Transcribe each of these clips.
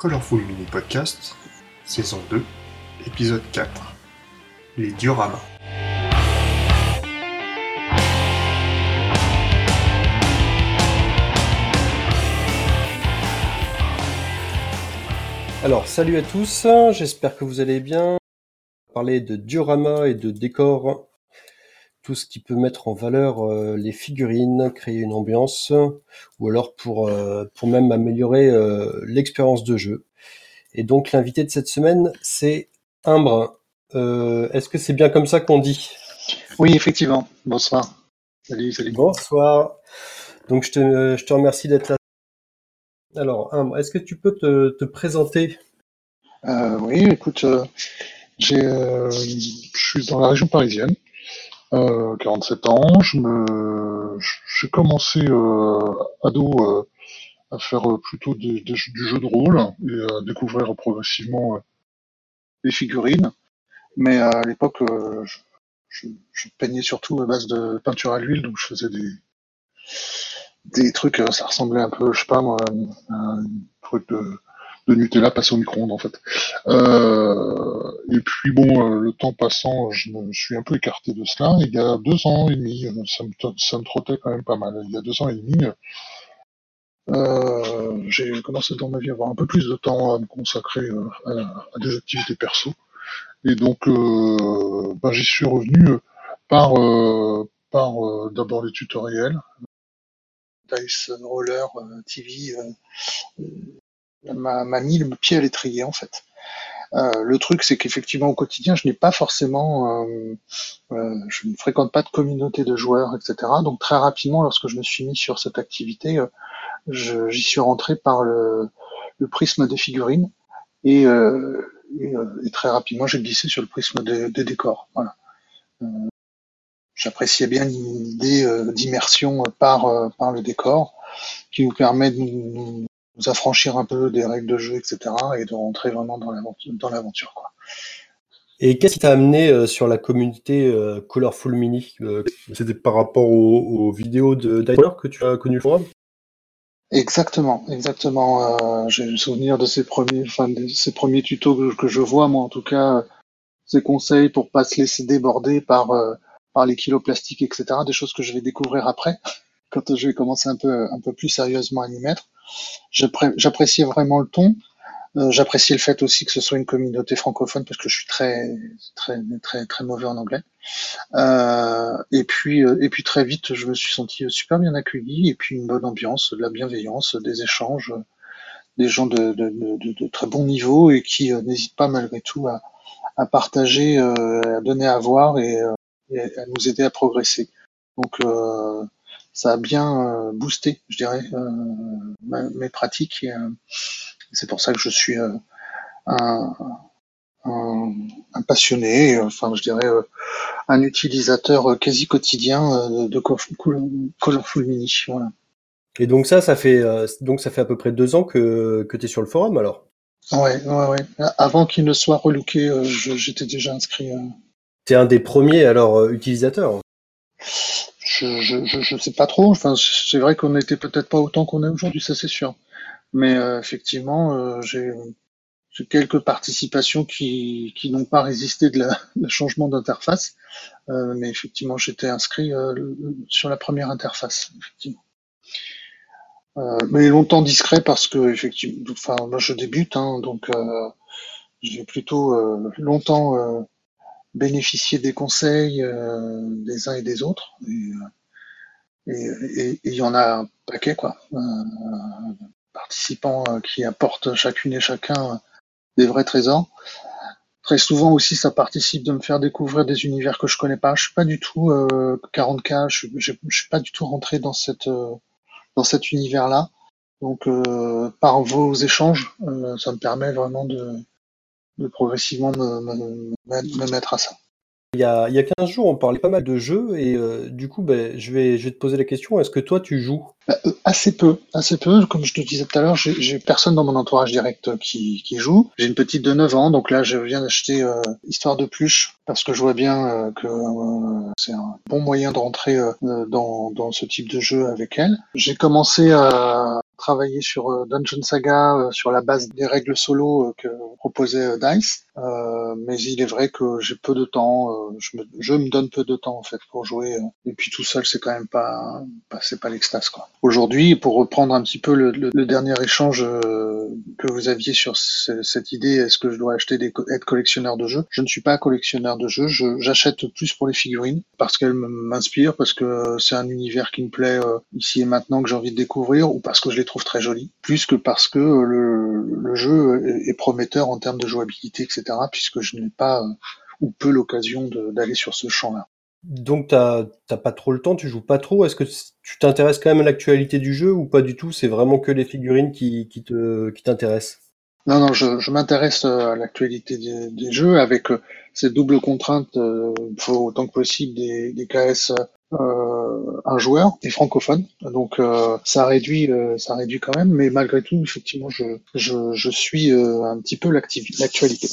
Colorful Mini Podcast, saison 2, épisode 4. Les dioramas. Alors, salut à tous, j'espère que vous allez bien. On va parler de diorama et de décor, tout ce qui peut mettre en valeur euh, les figurines, créer une ambiance, ou alors pour, euh, pour même améliorer euh, l'expérience de jeu. Et donc, l'invité de cette semaine, c'est Imbre. Est-ce que c'est bien comme ça qu'on dit? Oui, effectivement. Bonsoir. Salut, salut. Bonsoir. Donc, je te, je te remercie d'être là. Alors, Imbre, est-ce que tu peux te, te présenter? Oui, écoute, j'ai, je suis dans la région parisienne, euh, 47 ans. Je me, j'ai commencé euh, ado euh, à faire euh, plutôt du jeu de rôle et à découvrir progressivement euh, les figurines. Mais euh, à l'époque, euh, je, peignais surtout à base de peinture à l'huile, donc je faisais des des trucs, euh, ça ressemblait un peu, je sais pas moi, à un truc de, de Nutella passé au micro-ondes en fait. Euh, et puis bon, euh, le temps passant, je me suis un peu écarté de cela. Il y a deux ans et demi, euh, ça me, ça me trottait quand même pas mal. Il y a deux ans et demi, euh, j'ai commencé dans ma vie à avoir un peu plus de temps à me consacrer à, des activités perso. Et donc, ben, j'y suis revenu par, par d'abord les tutoriels, Dice Roller TV m'a mis le pied à l'étrier en fait. Euh, le truc, c'est qu'effectivement au quotidien, je n'ai pas forcément, euh, euh, je ne fréquente pas de communauté de joueurs, etc. Donc très rapidement, lorsque je me suis mis sur cette activité, euh, j'y suis rentré par le, le prisme des figurines et, euh, et, euh, et très rapidement, j'ai glissé sur le prisme des, des décors. Voilà. J'appréciais bien l'idée d'immersion par, par le décor qui nous permet de nous, nous- affranchir un peu des règles de jeu, etc. et de rentrer vraiment dans l'aventure. Dans l'aventure quoi. Et qu'est-ce qui t'a amené euh, sur la communauté euh, Colorful Mini Euh, C'était par rapport aux, aux vidéos de Diner que tu as connu le forum? Exactement, exactement. Euh, J'ai le souvenir de ces premiers, enfin, de ces premiers tutos que, que je vois, moi en tout cas, ces conseils pour pas se laisser déborder par, euh, par les kilos plastiques, etc. Des choses que je vais découvrir après, quand je vais commencer un peu, un peu plus sérieusement à m'y mettre. J'appré- J'appréciais vraiment le ton. Euh, J'appréciais le fait aussi que ce soit une communauté francophone parce que je suis très, très, très, très mauvais en anglais. Euh, et puis, euh, et puis très vite, je me suis senti super bien accueilli et puis une bonne ambiance, de la bienveillance, des échanges, des gens de, très bon niveau et qui euh, n'hésitent pas malgré tout à, partager, à donner à voir et, et à nous aider à progresser. Donc, ça a bien euh, boosté, je dirais, euh, ma- mes pratiques. euh, c'est pour ça que je suis un, un, un passionné, enfin, je dirais. un utilisateur quasi quotidien de Col- Col- Colorful Mini. Voilà. Et donc ça, ça fait donc ça fait à peu près deux ans que, que tu es sur le forum alors? Ouais, ouais, ouais. Avant qu'il ne soit relooké, j'étais déjà inscrit. euh, Tu es un des premiers alors utilisateurs. Je, je sais pas trop. Enfin, c'est vrai qu'on n'était peut-être pas autant qu'on est aujourd'hui, ça c'est sûr. Mais euh, effectivement, euh, j'ai quelques participations qui, n'ont pas résisté de changement d'interface. Euh, mais effectivement, j'étais inscrit sur la première interface, effectivement. Mais longtemps discret parce que effectivement, enfin moi je débute, hein, donc j'ai plutôt longtemps euh, bénéficié des conseils euh, des uns et des autres. Et et il y en a un paquet quoi, euh, participants euh, qui apportent chacune et chacun euh, des vrais trésors. Très souvent aussi, ça participe de me faire découvrir des univers que je connais pas. Je suis pas du tout euh, 40K, je, je, je suis pas du tout rentré dans cette euh, dans cet univers-là. Donc, euh, par vos échanges, euh, ça me permet vraiment de, de progressivement me, me, me- me mettre à ça. Il y a, il y a 15 jours, on parlait pas mal de jeux et euh, du coup, ben, je, vais, je vais te poser la question, est-ce que toi tu joues? Bah, euh, assez peu, assez peu. Comme je te disais tout à l'heure, j'ai personne dans mon entourage direct euh, qui, qui joue. J'ai une petite de 9 ans, donc là, je viens d'acheter euh, Histoire de pluche parce que je vois bien euh, que c'est un bon moyen de rentrer dans, dans ce type de jeu avec elle. J'ai commencé à travaillé sur euh, Dungeon Saga euh, sur la base des règles solo euh, que proposait Dice, mais il est vrai que j'ai peu de temps, je me, je, me, donne peu de temps en fait pour jouer, et puis tout seul c'est quand même pas, pas c'est pas l'extase quoi. Aujourd'hui, pour reprendre un petit peu le, le, dernier échange que vous aviez sur cette idée, est-ce que je dois acheter des être collectionneur de jeux? Je ne suis pas collectionneur de jeux, j'achète plus pour les figurines parce qu'elles m'inspirent, parce que c'est un univers qui me plaît ici et maintenant que j'ai envie de découvrir, ou parce que je les trouve très jolies, plus que parce que le, le jeu est prometteur en termes de jouabilité, etc., puisque je n'ai pas euh, ou peu l'occasion d'aller sur ce champ-là. Donc t'as pas trop le temps, tu joues pas trop. Est-ce que tu t'intéresses quand même à l'actualité du jeu ou pas du tout? C'est vraiment que les figurines qui, t'intéressent? Non, non, je, je m'intéresse euh, à l'actualité des, des, jeux avec euh, ces doubles contraintes. Il faut autant que possible des, des KS euh, un joueur est francophone, donc euh, ça réduit, euh, ça réduit quand même, mais malgré tout, effectivement, je, je, je suis un petit peu l'actualité.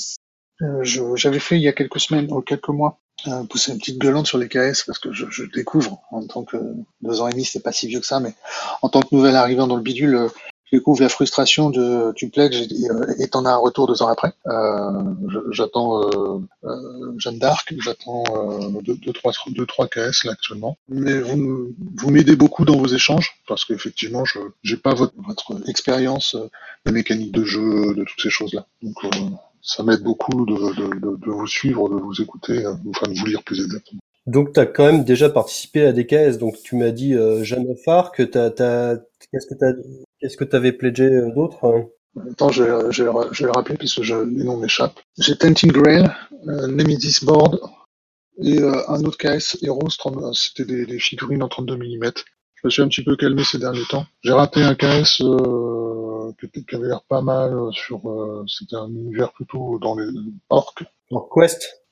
J'avais fait il y a quelques semaines ou quelques mois pousser une petite gueulante sur les KS parce que je, je découvre en tant que deux ans et demi, c'est pas si vieux que ça, mais en tant que nouvel arrivant dans le bidule, je découvre la frustration de tu pledge et t'en as un retour deux ans après. Euh, j'attends euh, euh, Jeanne d'Arc, j'attends euh, deux, deux, trois, deux, trois KS là actuellement. Mais vous, vous m'aidez beaucoup dans vos échanges parce qu'effectivement, je j'ai pas votre, votre expérience de mécanique de jeu, de toutes ces choses là. Donc ça m'aide beaucoup de, de, de, vous suivre, de vous écouter, enfin de vous lire plus exactement. Donc, tu as quand même déjà participé à des KS. Donc, tu m'as dit euh, Jeanne t'as... qu'est-ce que tu qu'est-ce que avais pledgé euh, d'autre hein? Attends, je vais, je, je vais le rappeler puisque je, les noms m'échappent. J'ai Tenting Grail, euh, Nemesis Board et euh, un autre KS Heroes, c'était des, des, figurines en 32 mm. Je me suis un petit peu calmé ces derniers temps. J'ai raté un KS euh, qui, qui, avait l'air pas mal sur. C'était un univers plutôt dans les orques. Quest?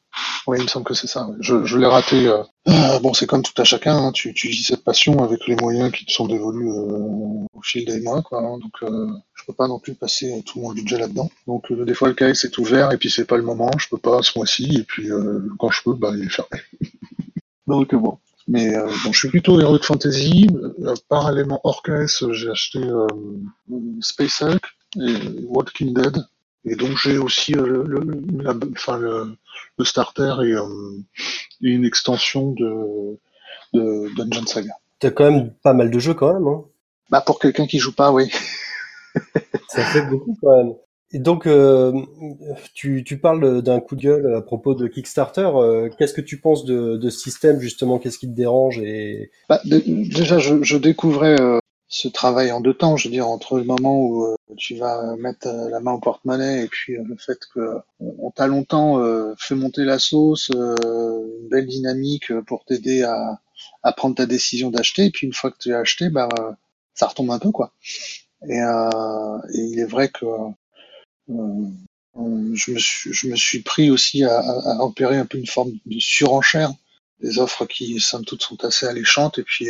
Oui, il me semble que c'est ça. Je, l'ai raté. Euh... Ah, bon, c'est comme tout à chacun. Hein. Tu, tu vis cette passion avec les moyens qui te sont dévolus euh, au fil des mois, quoi. Hein. Donc, euh, je peux pas non plus passer tout mon budget là-dedans. Donc, euh, des fois, le KS est ouvert et puis c'est pas le moment. Je peux pas ce mois-ci. Et puis, euh, quand je peux, bah, il est fermé. Donc, bon. Mais bon, je suis plutôt heureux de fantasy. parallèlement hors j'ai acheté Space Hulk et Walking Dead. Et donc j'ai aussi le, le, la, enfin, le, le starter et, euh, et, une extension de, de Dungeon Saga. T'as quand même pas mal de jeux quand même. Hein bah pour quelqu'un qui joue pas, oui. Ça fait beaucoup quand même. Et donc, euh, tu, tu, parles d'un coup de gueule à propos de Kickstarter. Euh, Qu'est-ce que tu penses de, de ce système justement? Qu'est-ce qui te dérange et... Bah, déjà, je, je découvrais euh, ce travail en deux temps. Je veux dire, entre le moment où euh, tu vas mettre euh, la main au porte-monnaie et puis euh, le fait que on, t'a longtemps fait monter la sauce, une belle dynamique pour t'aider à, à, prendre ta décision d'acheter. Et puis une fois que tu as acheté, bah, ça retombe un peu, quoi. Et, et il est vrai que je, me suis, je me suis pris aussi à, à, opérer un peu une forme de surenchère des offres qui, somme toute, sont assez alléchantes. Et puis,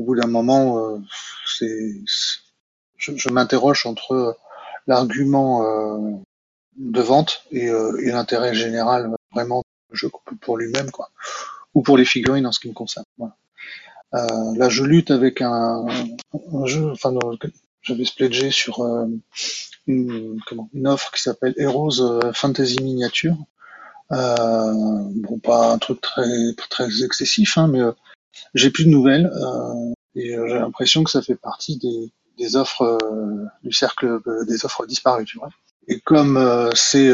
au bout d'un moment, euh, c'est, je, je m'interroge entre euh, l'argument euh, de vente et, et l'intérêt général vraiment du jeu pour lui-même, quoi, ou pour les figurines en ce qui me concerne. Voilà. Euh, là, je lutte avec un, un jeu, enfin, j'avais spledgé sur une, comment, une offre qui s'appelle Heroes Fantasy Miniature. Euh, bon, pas un truc très très excessif, hein, mais j'ai plus de nouvelles euh, et euh, j'ai l'impression que ça fait partie des, des offres euh, du cercle des offres disparues, tu vois. Et comme c'est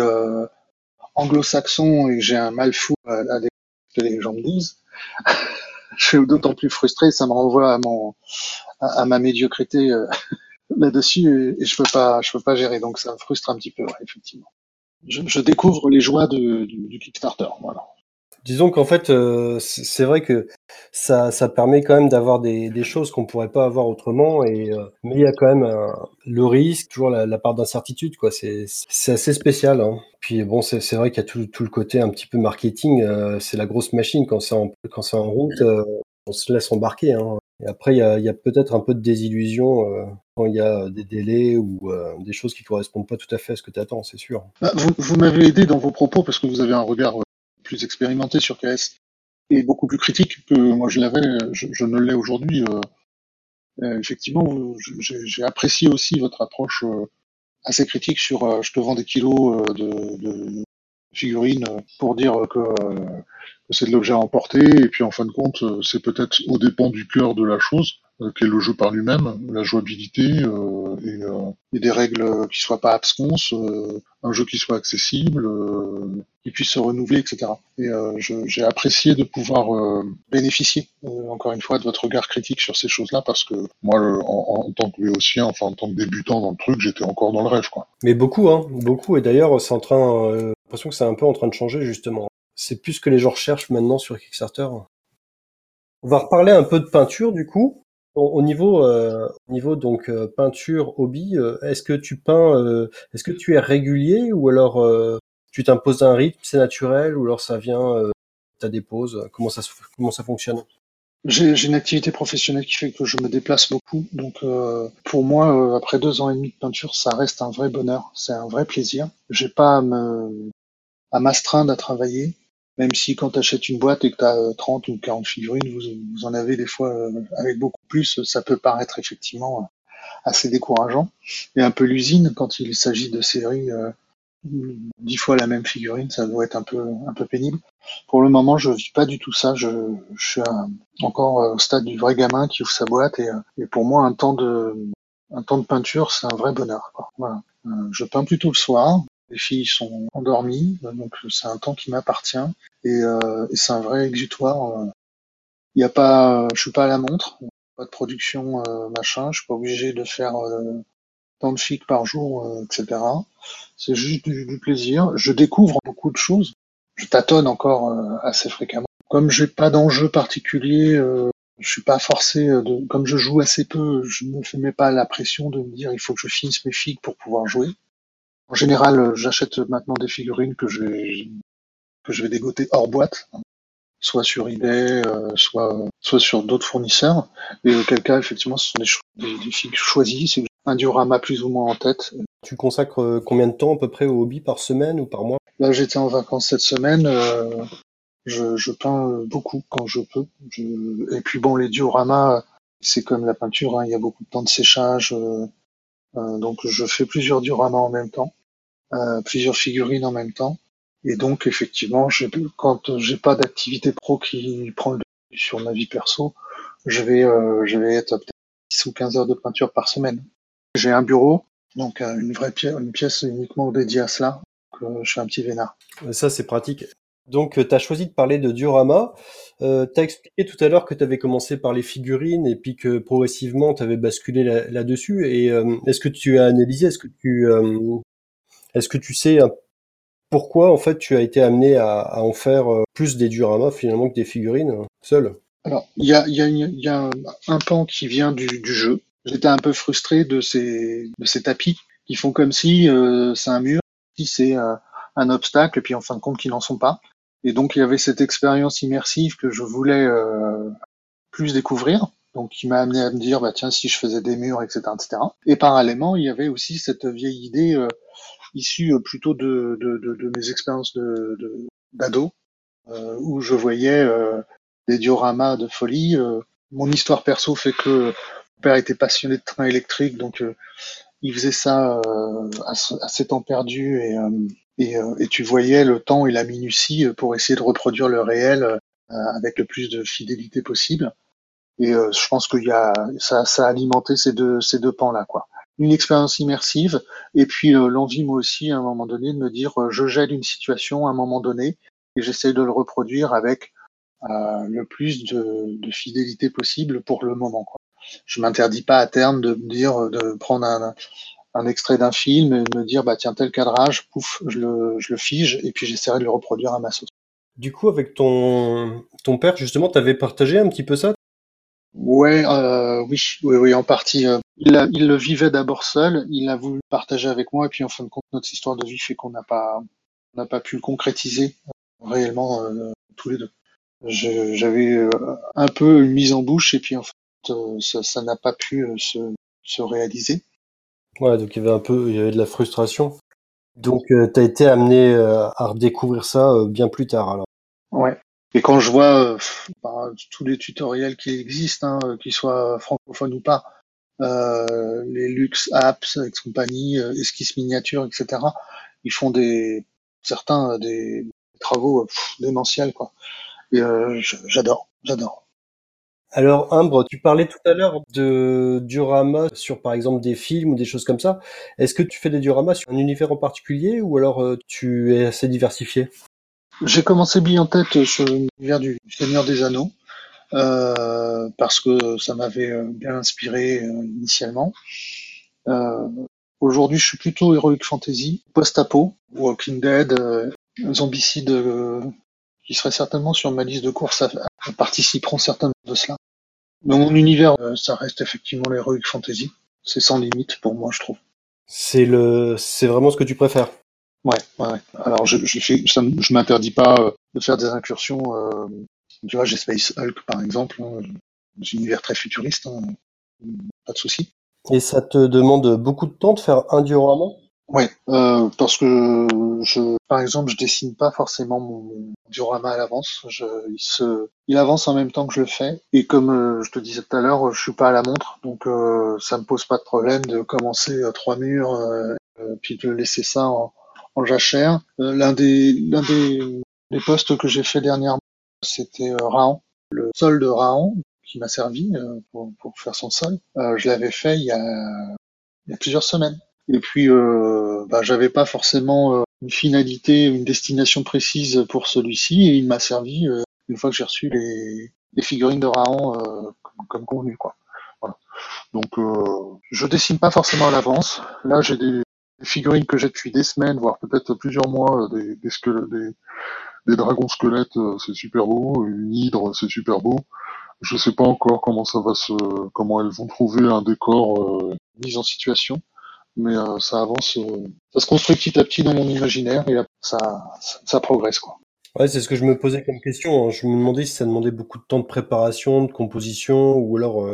anglo-saxon et que j'ai un mal fou à, à que les gens me disent, je suis d'autant plus frustré, ça me renvoie à mon à, ma médiocrité là-dessus et, je peux pas je peux pas gérer donc ça me frustre un petit peu ouais, effectivement. Je, je, découvre les joies de, du, du Kickstarter, voilà. Disons qu'en fait, euh, c'est vrai que ça, ça permet quand même d'avoir des, des choses qu'on pourrait pas avoir autrement. Et euh, mais il y a quand même un, le risque, toujours la, part d'incertitude, quoi. C'est assez spécial. Hein. Puis bon, c'est vrai qu'il y a tout, tout, le côté un petit peu marketing. Euh, c'est la grosse machine quand c'est en, en route, euh, on se laisse embarquer. Hein. Et après, il y a, a peut-être un peu de désillusion euh, quand il y a des délais ou des choses qui correspondent pas tout à fait à ce que tu attends, c'est sûr. Bah, vous, vous m'avez aidé dans vos propos parce que vous avez un regard plus expérimenté sur KS et beaucoup plus critique que moi je l'avais, je, ne l'ai aujourd'hui. Euh, Euh, effectivement, j'ai apprécié aussi votre approche assez critique sur je te vends des kilos de, figurines pour dire que c'est de l'objet à emporter, et puis en fin de compte, c'est peut-être au dépend du cœur de la chose. Euh, qu'est le jeu par lui-même, la jouabilité euh, et, euh, et, des règles qui soient pas absconses, un jeu qui soit accessible, qui puisse se renouveler, etc. Et j'ai apprécié de pouvoir bénéficier, encore une fois, de votre regard critique sur ces choses-là, parce que moi, en, en tant que béotien, enfin en tant que débutant dans le truc, j'étais encore dans le rêve, quoi. Mais beaucoup, hein, beaucoup. Et d'ailleurs, c'est en train, j'ai l'impression que c'est un peu en train de changer justement. C'est plus ce que les gens recherchent maintenant sur Kickstarter. On va reparler un peu de peinture du coup. Au niveau, euh, niveau donc euh, peinture hobby, euh, est-ce que tu peins, euh, est-ce que tu es régulier ou alors tu t'imposes un rythme, c'est naturel ou alors ça vient, t'as des pauses, comment ça comment ça fonctionne? J'ai une activité professionnelle qui fait que je me déplace beaucoup, donc pour moi, après deux ans et demi de peinture, ça reste un vrai bonheur, c'est un vrai plaisir. J'ai pas à me à m'astreindre à travailler. Même si quand tu achètes une boîte et que tu as 30 ou 40 figurines, vous, en avez des fois euh, avec beaucoup plus, ça peut paraître effectivement euh, assez décourageant. Et un peu l'usine, quand il s'agit de séries, euh, dix fois la même figurine, ça doit être un peu, un peu pénible. Pour le moment, je vis pas du tout ça. Je, suis encore au stade du vrai gamin qui ouvre sa boîte et, pour moi, un temps de, un temps de peinture, c'est un vrai bonheur. Je peins plutôt le soir. Les filles sont endormies, donc c'est un temps qui m'appartient et, euh, et c'est un vrai exutoire. Il y a pas, je suis pas à la montre, pas de production euh, machin, je suis pas obligé de faire euh, tant de chic par jour, euh, etc. C'est juste du, plaisir. Je découvre beaucoup de choses. Je tâtonne encore euh, assez fréquemment. Comme j'ai pas d'enjeu particulier, euh, je suis pas forcé de, comme je joue assez peu, je ne me mets pas la pression de me dire il faut que je finisse mes figues pour pouvoir jouer. En général, euh, j'achète maintenant des figurines que je vais, que je vais dégoter hors boîte, soit sur eBay, euh, soit, soit sur d'autres fournisseurs. Et auquel cas, effectivement, ce sont des, des, des figues choisies. C'est un diorama plus ou moins en tête. Tu consacres euh, combien de temps à peu près au hobby par semaine ou par mois? Là, j'étais en vacances cette semaine. Euh, je, je, peins beaucoup quand je peux. Je... Et puis bon, les dioramas, c'est comme la peinture, hein, il y a beaucoup de temps de séchage. Euh, donc je fais plusieurs dioramas en même temps, euh, plusieurs figurines en même temps. Et donc effectivement, quand j'ai pas d'activité pro qui prend le sur ma vie perso, je vais, euh, être peut-être 10 ou 15 heures de peinture par semaine. J'ai un bureau, donc une vraie pièce, une pièce uniquement dédiée à cela. Donc, je suis un petit vénard. Ça, c'est pratique. Donc, tu as choisi de parler de diorama. Euh, tu expliqué tout à l'heure que tu avais commencé par les figurines et puis que progressivement tu avais basculé là-dessus. Là et euh, est-ce que tu as analysé, est-ce que tu, euh, est-ce que tu sais pourquoi en fait tu as été amené à, en faire plus des dioramas finalement que des figurines seul? Alors, il y a, y, a y a, un pan qui vient du, du jeu. J'étais un peu frustré de ces, de ces tapis qui font comme si c'est un mur, si c'est un obstacle, et puis en fin de compte, qui n'en sont pas. Et donc il y avait cette expérience immersive que je voulais euh, plus découvrir, donc qui m'a amené à me dire bah tiens si je faisais des murs, etc., etc. Et parallèlement il y avait aussi cette vieille idée euh, issue euh, plutôt de, de, de, de, mes expériences de d'ado, euh, où je voyais euh, des dioramas de folie. Euh, mon histoire perso fait que mon père était passionné de trains électriques, donc il faisait ça à, à, ses temps perdus et et, euh, et, tu voyais le temps et la minutie pour essayer de reproduire le réel euh, avec le plus de fidélité possible. Et euh, je pense qu'il y a ça, ça a alimenté ces deux ces deux pans là quoi. Une expérience immersive et puis l'envie moi aussi à un moment donné de me dire je gèle une situation à un moment donné et j'essaye de le reproduire avec euh, le plus de, de, fidélité possible pour le moment. Quoi. Je m'interdis pas à terme de me dire de prendre un, un extrait d'un film et me dire bah tiens tel cadrage, pouf, je le, je le fige et puis j'essaierai de le reproduire à ma sauce. Du coup, avec ton ton père justement, t'avais partagé un petit peu ça? Ouais, euh, oui, oui, oui, en partie. Euh, il, a, il le vivait d'abord seul, il a voulu partager avec moi et puis en fin de compte notre histoire de vie fait qu'on n'a pas on n'a pas pu le concrétiser euh, réellement euh, tous les deux. J'avais un peu une mise en bouche et puis en fait ça n'a pas pu se, se réaliser. Ouais, donc il y avait un peu, il y avait de la frustration. Donc euh, tu été amené euh, à redécouvrir ça euh, bien plus tard alors. Ouais, Et quand je vois euh, bah, tous les tutoriels qui existent, hein, qu'ils soient francophones ou pas, euh, les Lux Apps et compagnie, esquisse miniature, etc., ils font des certains des travaux démentiels quoi. J'adore, j'adore. Alors Ambre, tu parlais tout à l'heure de dioramas sur par exemple des films ou des choses comme ça. Est-ce que tu fais des dioramas sur un univers en particulier ou alors tu es assez diversifié? J'ai commencé bien en tête sur l'univers du Seigneur des Anneaux, euh, parce que ça m'avait euh, bien inspiré euh, initialement. Euh, Aujourd'hui, je suis plutôt Heroic Fantasy, post-apo, Walking Dead, euh, Zombicide, qui serait certainement sur ma liste de courses, participeront certainement de cela. Dans mon univers, ça reste effectivement l'Heroic Fantasy. C'est sans limite pour moi, je trouve. C'est le, c'est vraiment ce que tu préfères. Ouais, ouais. Alors je je ça, je m'interdis pas euh, de faire des incursions. Euh, tu vois, j'ai Space Hulk par exemple, hein, un univers très futuriste, hein, pas de souci. Et ça te demande beaucoup de temps de faire un diorama Ouais, euh, parce que je, par exemple, je dessine pas forcément mon diorama à l'avance. Je, il se, il avance en même temps que je le fais. Et comme euh, je te disais tout à l'heure, je suis pas à la montre, donc euh, ça me pose pas de problème de commencer trois murs, puis de laisser ça en, en jachère. Euh, l'un des, l'un des, des postes que j'ai fait dernièrement, c'était euh, Raon, le sol de Raon, qui m'a servi euh, pour, pour, faire son sol. je l'avais fait il y, a, il y a plusieurs semaines. Et puis, euh, bah, j'avais pas forcément une finalité, une destination précise pour celui-ci, et il m'a servi une fois que j'ai reçu les, figurines de Raon comme, comme, convenu, quoi. Voilà. Donc, je dessine pas forcément à l'avance. Là, j'ai des, figurines que j'ai depuis des semaines, voire peut-être plusieurs mois, euh, des, des, des, des dragons squelettes, euh, c'est super beau, une hydre, c'est super beau. Je sais pas encore comment ça va se, comment elles vont trouver un décor euh, mis en situation, mais euh, ça avance, ça se construit petit à petit dans mon imaginaire et ça, ça, ça progresse quoi. Ouais, c'est ce que je me posais comme question. Hein. Je me demandais si ça demandait beaucoup de temps de préparation, de composition, ou alors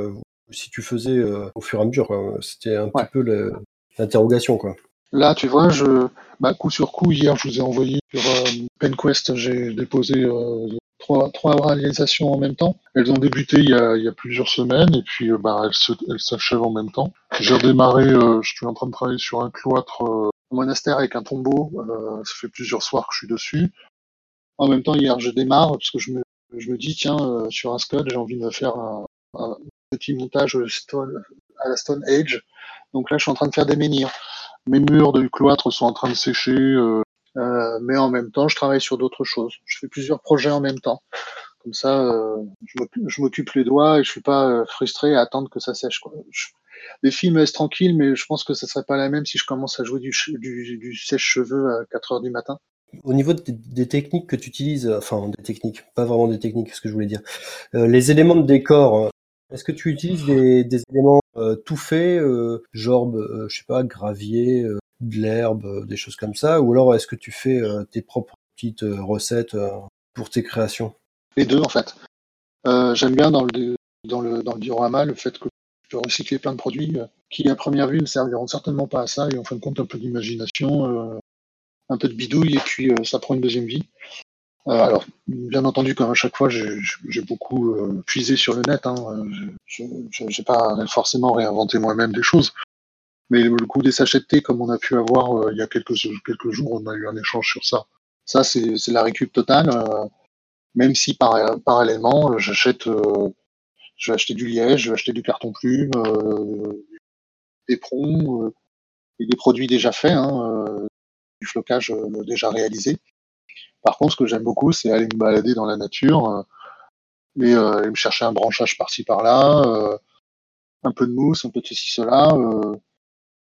si tu faisais au fur et à mesure. C'était un petit peu l'interrogation, quoi. Là, tu vois, je, bah, coup sur coup, hier, je vous ai envoyé sur euh, PenQuest, j'ai déposé euh, trois, trois réalisations en même temps. Elles ont débuté il y a, il y a plusieurs semaines et puis euh, bah, elles s'achèvent en même temps. J'ai redémarré, euh, je suis en train de travailler sur un cloître euh, un monastère avec un tombeau. ça fait plusieurs soirs que je suis dessus. En même temps, hier, je démarre parce que je me, je me dis, tiens, sur un Scud, j'ai envie de faire un, petit montage stone, à la Stone Age. Donc là, je suis en train de faire des menhirs mes murs du cloître sont en train de sécher, euh, euh, mais en même temps, je travaille sur d'autres choses. Je fais plusieurs projets en même temps. Comme ça, euh, je m'occupe les doigts et je suis pas euh, frustré à attendre que ça sèche. Quoi. Les films restent tranquilles, mais je pense que ça serait pas la même si je commence à jouer du, du, du sèche-cheveux à 4 heures du matin. Au niveau des, des techniques que tu utilises, enfin des techniques, pas vraiment des techniques, ce que je voulais dire, euh, les éléments de décor, est-ce que tu utilises des, des éléments euh, tout fait, euh, genre, euh, je sais pas, gravier, de l'herbe, des choses comme ça, ou alors est-ce que tu fais tes propres petites recettes pour tes créations? Les deux en fait. J'aime bien dans le dans le dans le diorama le fait que recycler plein de produits qui à première vue ne serviront certainement pas à ça et en fin de compte un peu d'imagination, un peu de bidouille et puis ça prend une deuxième vie. Euh, alors, bien entendu, comme à chaque fois, j'ai beaucoup euh, puisé sur le net. Hein, je n'ai pas forcément réinventé moi-même des choses. Mais le coup des sachets de thé, comme on a pu avoir euh, il y a quelques, jours, on a eu un échange sur ça. Ça, c'est la récup totale. même si par, parallèlement, j'achète, je vais acheter du liège, je vais acheter du carton plume, des prongs et des produits déjà faits, hein, du flocage déjà réalisé. Par contre, ce que j'aime beaucoup, c'est aller me balader dans la nature euh, et, euh, me chercher un branchage par-ci par-là, euh, un peu de mousse, un peu de ceci, cela.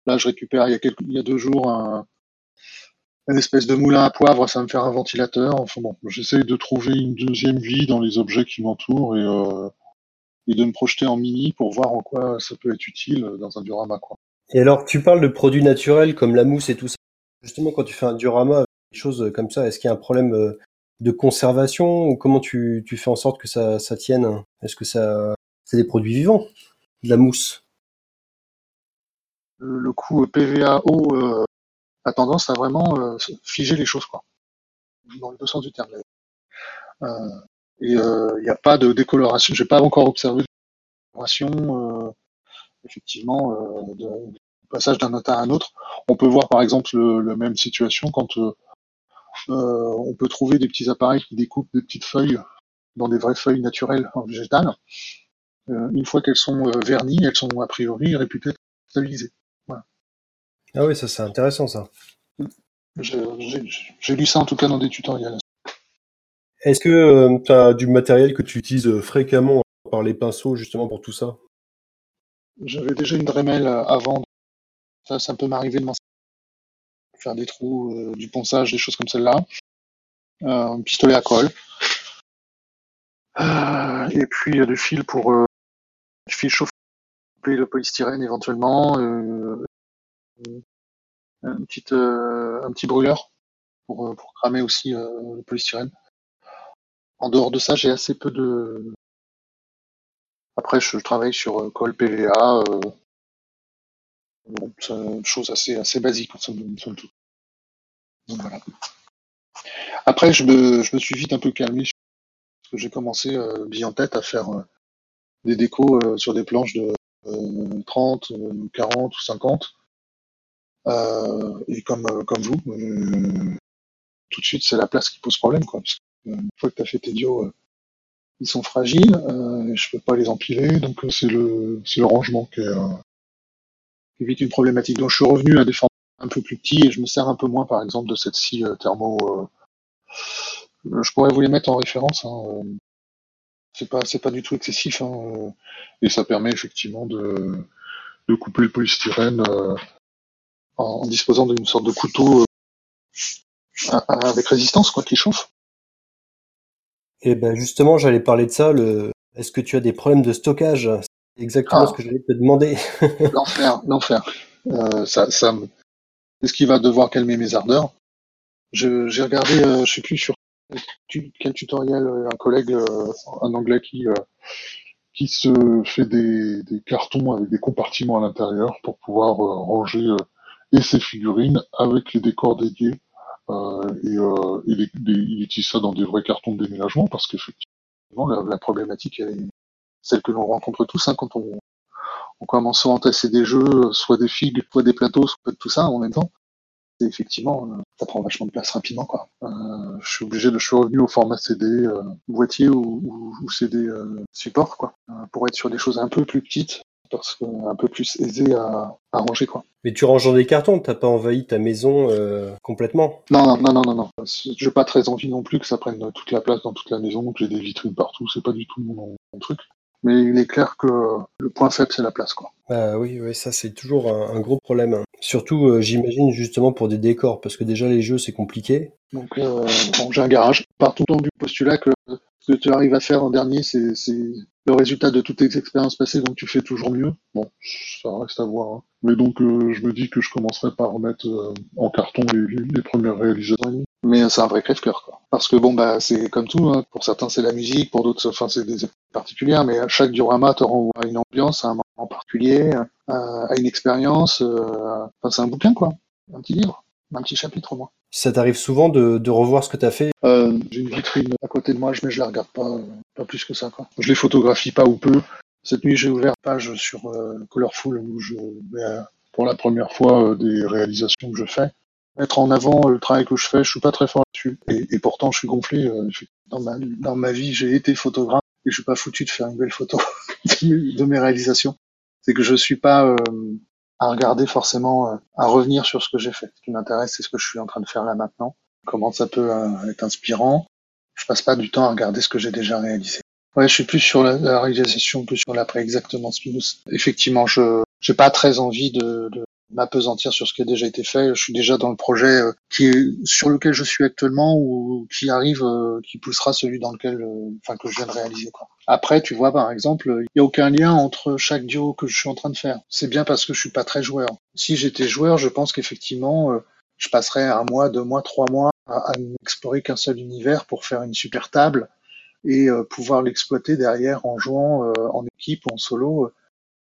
là, je récupère il y a, deux jours un, espèce de moulin à poivre, ça va me faire un ventilateur. Enfin bon, j'essaye de trouver une deuxième vie dans les objets qui m'entourent et, euh, et de me projeter en mini pour voir en quoi ça peut être utile dans un diorama. Quoi. Et alors, tu parles de produits naturels comme la mousse et tout ça. Justement, quand tu fais un diorama choses comme ça Est-ce qu'il y a un problème euh, de conservation ou comment tu, tu fais en sorte que ça, ça tienne? Est-ce que ça c'est des produits vivants? De la mousse? Le coup PVA eau euh, a tendance à vraiment euh, figer les choses quoi. Dans le deux sens du terme. Euh, Et il n'y a pas de décoloration. J'ai pas encore observé de décoloration, effectivement, de passage d'un état à un autre. On peut voir par exemple la même situation quand on peut trouver des petits appareils qui découpent des petites feuilles dans des vraies feuilles naturelles en végétal. une fois qu'elles sont vernies, elles sont a priori réputées stabilisées. Ah oui, ça c'est intéressant ça. J'ai lu ça en tout cas dans des tutoriels. Est-ce que euh, tu as du matériel que tu utilises euh, fréquemment par les pinceaux justement pour tout ça? J'avais déjà une Dremel euh, avant. Ça, ça peut m'arriver de faire des trous, du ponçage, des choses comme celle-là. un pistolet à colle. et puis du fil pour du fil chauffé, le polystyrène éventuellement, un petit, un petit brûleur pour, pour cramer aussi le polystyrène. En dehors de ça, j'ai assez peu de. Après, je travaille sur euh, col PVA. Euh... c'est une chose assez, assez basique, somme, toute. Donc, voilà. Après, je me, je me suis vite un peu calmé parce que j'ai commencé euh, bien en tête à faire euh, des décos euh, sur des planches de 30, 40 ou 50. et comme, vous, tout de suite, c'est la place qui pose problème. Une fois que tu as fait tes dios, euh, ils sont fragiles, euh, je peux pas les empiler, donc euh, c'est le, le rangement qui, est, qui évite une problématique. Donc je suis revenu à des formats un peu plus petits et je me sers un peu moins, par exemple, de cette scie thermo. je pourrais vous les mettre en référence. Hein, c'est pas, c'est pas du tout excessif, hein, et ça permet effectivement de, de couper le polystyrène en, disposant d'une sorte de couteau avec résistance, quoi, qui chauffe. Et ben justement, j'allais parler de ça. Le... Est-ce que tu as des problèmes de stockage? C'est exactement ah. ce que j'allais te demander. l'enfer, l'enfer. Euh, ça, ça C'est ce qui va devoir calmer mes ardeurs. Je, j'ai regardé, euh, je sais plus sur quel tutoriel, euh, un collègue, euh, un anglais qui qui se fait des, des, cartons avec des compartiments à l'intérieur pour pouvoir ranger et ses figurines avec les décors dédiés euh, et, euh, il, il, utilise ça dans des vrais cartons de déménagement parce qu'effectivement la, la, problématique est celle que l'on rencontre tous hein, quand on, on commence à entasser des jeux, soit des figues, soit des plateaux, soit tout ça en même temps. Et effectivement, euh, ça prend vachement de place rapidement. Euh, je suis obligé de, je suis revenu au format CD euh, boîtier ou, ou, ou CD euh, support quoi, pour être sur des choses un peu plus petites parce un peu plus aisé à, à, ranger quoi. Mais tu ranges dans des cartons, t'as pas envahi ta maison euh, complètement Non, non, non, non, non. J'ai pas très envie non plus que ça prenne toute la place dans toute la maison, que j'ai des vitrines partout, c'est pas du tout mon, mon, truc. Mais il est clair que le point faible c'est la place quoi. Ah oui, oui, ça c'est toujours un, un, gros problème. Hein. Surtout, euh, j'imagine justement pour des décors, parce que déjà les jeux c'est compliqué. Donc euh, bon, j'ai un garage. Partout du postulat que que tu arrives à faire en dernier, c'est le résultat de toutes tes expériences passées, donc tu fais toujours mieux. Bon, ça reste à voir. Hein. Mais donc, euh, je me dis que je commencerai par remettre euh, en carton les, premières réalisations. Mais c'est un vrai crève-cœur, quoi. Parce que bon, bah, c'est comme tout. Hein. Pour certains, c'est la musique, pour d'autres, c'est des particulières. Mais chaque diorama te renvoie à une ambiance, à un moment particulier, à, une expérience. Euh, enfin, c'est un bouquin, quoi. Un petit livre, un petit chapitre au moins. Ça t'arrive souvent de, de, revoir ce que tu as fait? Euh, J'ai une vitrine à côté de moi, mais je la regarde pas, pas plus que ça. Quoi. Je les photographie pas ou peu. Cette nuit, j'ai ouvert une page sur euh, Colorful où je mets euh, pour la première fois euh, des réalisations que je fais. Mettre en avant le travail que je fais, je suis pas très fort là-dessus. Et, et, pourtant, je suis gonflé. dans, ma, dans ma vie, j'ai été photographe et je suis pas foutu de faire une belle photo de mes réalisations. C'est que je suis pas à regarder forcément, euh, à revenir sur ce que j'ai fait. Ce qui m'intéresse, c'est ce que je suis en train de faire là maintenant. Comment ça peut euh, être inspirant. Je passe pas du temps à regarder ce que j'ai déjà réalisé. Ouais, je suis plus sur la, réalisation, plus sur l'après, exactement. Spinous. Effectivement, je j'ai pas très envie de, de m'apesantir sur ce qui a déjà été fait. Je suis déjà dans le projet euh, qui est, sur lequel je suis actuellement ou qui arrive, euh, qui poussera celui dans lequel, euh, enfin que je viens de réaliser. Quoi. Après, tu vois, par exemple, il n'y a aucun lien entre chaque duo que je suis en train de faire. C'est bien parce que je suis pas très joueur. Si j'étais joueur, je pense qu'effectivement, je passerais un mois, deux mois, trois mois à, à n'explorer qu'un seul univers pour faire une super table et pouvoir l'exploiter derrière en jouant en équipe ou en solo.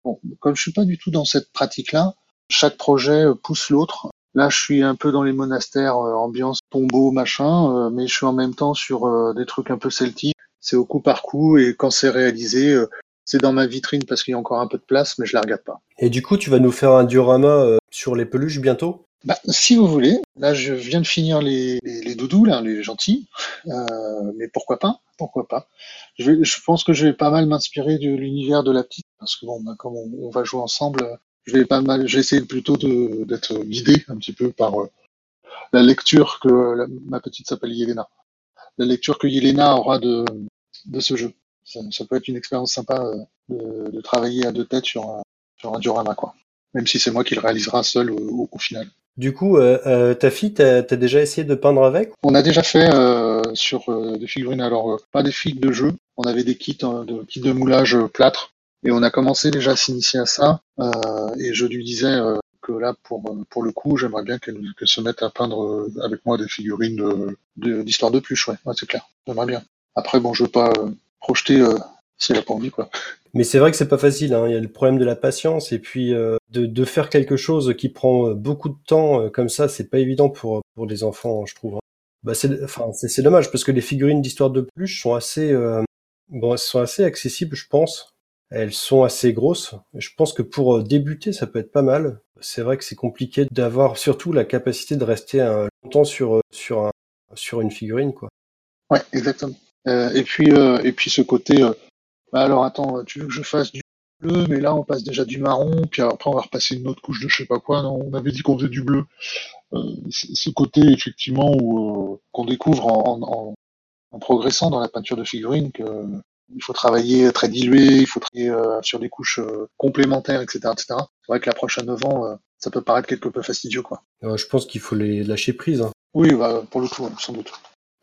Bon, comme je suis pas du tout dans cette pratique-là, chaque projet euh, pousse l'autre. Là, je suis un peu dans les monastères, euh, ambiance tombeau, machin, euh, mais je suis en même temps sur des trucs un peu celtiques. c'est au coup par coup et quand c'est réalisé, euh, c'est dans ma vitrine parce qu'il y a encore un peu de place, mais je la regarde pas. Et du coup, tu vas nous faire un diorama euh, sur les peluches bientôt? Bah, si vous voulez, là je viens de finir les, les, les doudous, là, les gentils, euh, mais pourquoi pas? Pourquoi pas? Je, vais, je pense que je vais pas mal m'inspirer de l'univers de la petite, parce que bon, bah, comme on, on, va jouer ensemble, je vais pas mal, j'essaie plutôt d'être guidé un petit peu par euh, la lecture que la, ma petite s'appelle Yelena, la lecture que Yelena aura de, de ce jeu. Ça, ça peut être une expérience sympa euh, de, de, travailler à deux têtes sur un, sur un diorama, quoi. Même si c'est moi qui le réalisera seul au, au final. Du coup, euh, ta fille, t'as as déjà essayé de peindre avec On a déjà fait sur des figurines, alors pas des figues de jeu, on avait des kits hein, de kits de moulage plâtre, et on a commencé déjà à s'initier à ça, et je lui disais que là, pour, pour le coup, j'aimerais bien qu'elle qu se mette à peindre avec moi des figurines d'histoire de, de pluche, ouais, ouais c'est clair, j'aimerais bien. Après, bon, je veux pas projeter si elle a pas envie, quoi. Mais c'est vrai que c'est pas facile. Hein. Il y a le problème de la patience et puis euh, de, de, faire quelque chose qui prend euh, beaucoup de temps euh, comme ça, c'est pas évident pour pour des enfants, je trouve. Hein. Bah c'est enfin c'est dommage parce que les figurines d'histoire de pluche sont assez euh, bon, sont assez accessibles, je pense. Elles sont assez grosses. Je pense que pour débuter, ça peut être pas mal. C'est vrai que c'est compliqué d'avoir surtout la capacité de rester un, longtemps sur sur un sur une figurine quoi. Ouais, exactement. Euh, et puis et puis ce côté bah alors attends, tu veux que je fasse du bleu, mais là on passe déjà du marron, puis après on va repasser une autre couche de je sais pas quoi. Non, on avait dit qu'on faisait du bleu. Euh, ce côté effectivement où euh, qu'on découvre en, en, en, progressant dans la peinture de figurines que il faut travailler très dilué, il faut travailler euh, sur des couches euh, complémentaires, etc., etc. C'est vrai que l'approche à 9 ans, euh, ça peut paraître quelque peu fastidieux, quoi. je pense qu'il faut les lâcher prise. Hein. Oui, bah, pour le coup, sans doute.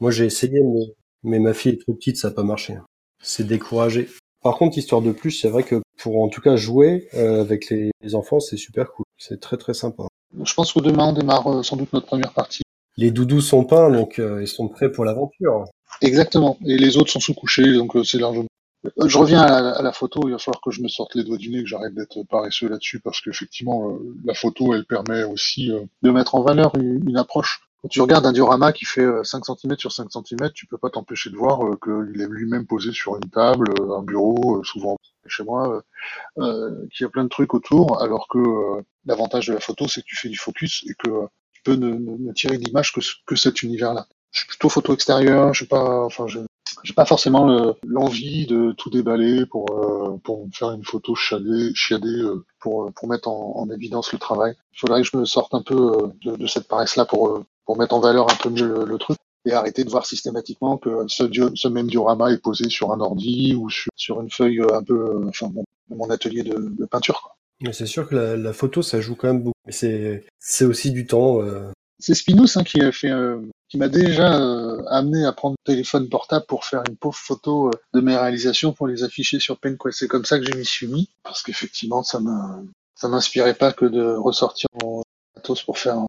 Moi j'ai essayé, mais, mais ma fille est trop petite, ça n'a pas marché c'est découragé. Par contre, histoire de plus, c'est vrai que pour en tout cas jouer euh, avec les, les enfants, c'est super cool. C'est très très sympa. Je pense que demain on démarre euh, sans doute notre première partie. Les doudous sont peints, donc euh, ils sont prêts pour l'aventure. Exactement. Et les autres sont sous-couchés, donc euh, c'est largement. Euh, je reviens à la, photo. Il va falloir que je me sorte les doigts du nez, que j'arrête d'être paresseux là-dessus, parce qu'effectivement, euh, la photo, elle permet aussi de mettre en valeur une, une approche quand tu regardes un diorama qui fait 5 cm sur 5 cm, tu peux pas t'empêcher de voir euh, qu'il est lui-même posé sur une table, euh, un bureau, euh, souvent chez moi, euh, qu'il y a plein de trucs autour, alors que l'avantage de la photo, c'est que tu fais du focus et que tu peux ne, ne tirer d'image que, que cet univers-là. Je suis plutôt photo extérieure, je sais pas, enfin, je, j'ai pas forcément l'envie de tout déballer pour euh, pour faire une photo chiadée, chiadée euh, pour pour mettre en, en, évidence le travail. Il faudrait que je me sorte un peu de, de cette paresse là pour pour mettre en valeur un peu mieux le, le truc et arrêter de voir systématiquement que ce, ce, même diorama est posé sur un ordi ou sur, sur une feuille un peu, enfin mon atelier de, de peinture. Quoi. Mais c'est sûr que la, la, photo, ça joue quand même beaucoup. C'est, c'est aussi du temps. Euh... C'est Spinous hein, qui a fait, euh, qui m'a déjà euh, amené à prendre le téléphone portable pour faire une pauvre photo euh, de mes réalisations pour les afficher sur PenQuest. C'est comme ça que je m'y suis mis parce qu'effectivement, ça me, ça m'inspirait pas que de ressortir mon matos pour faire,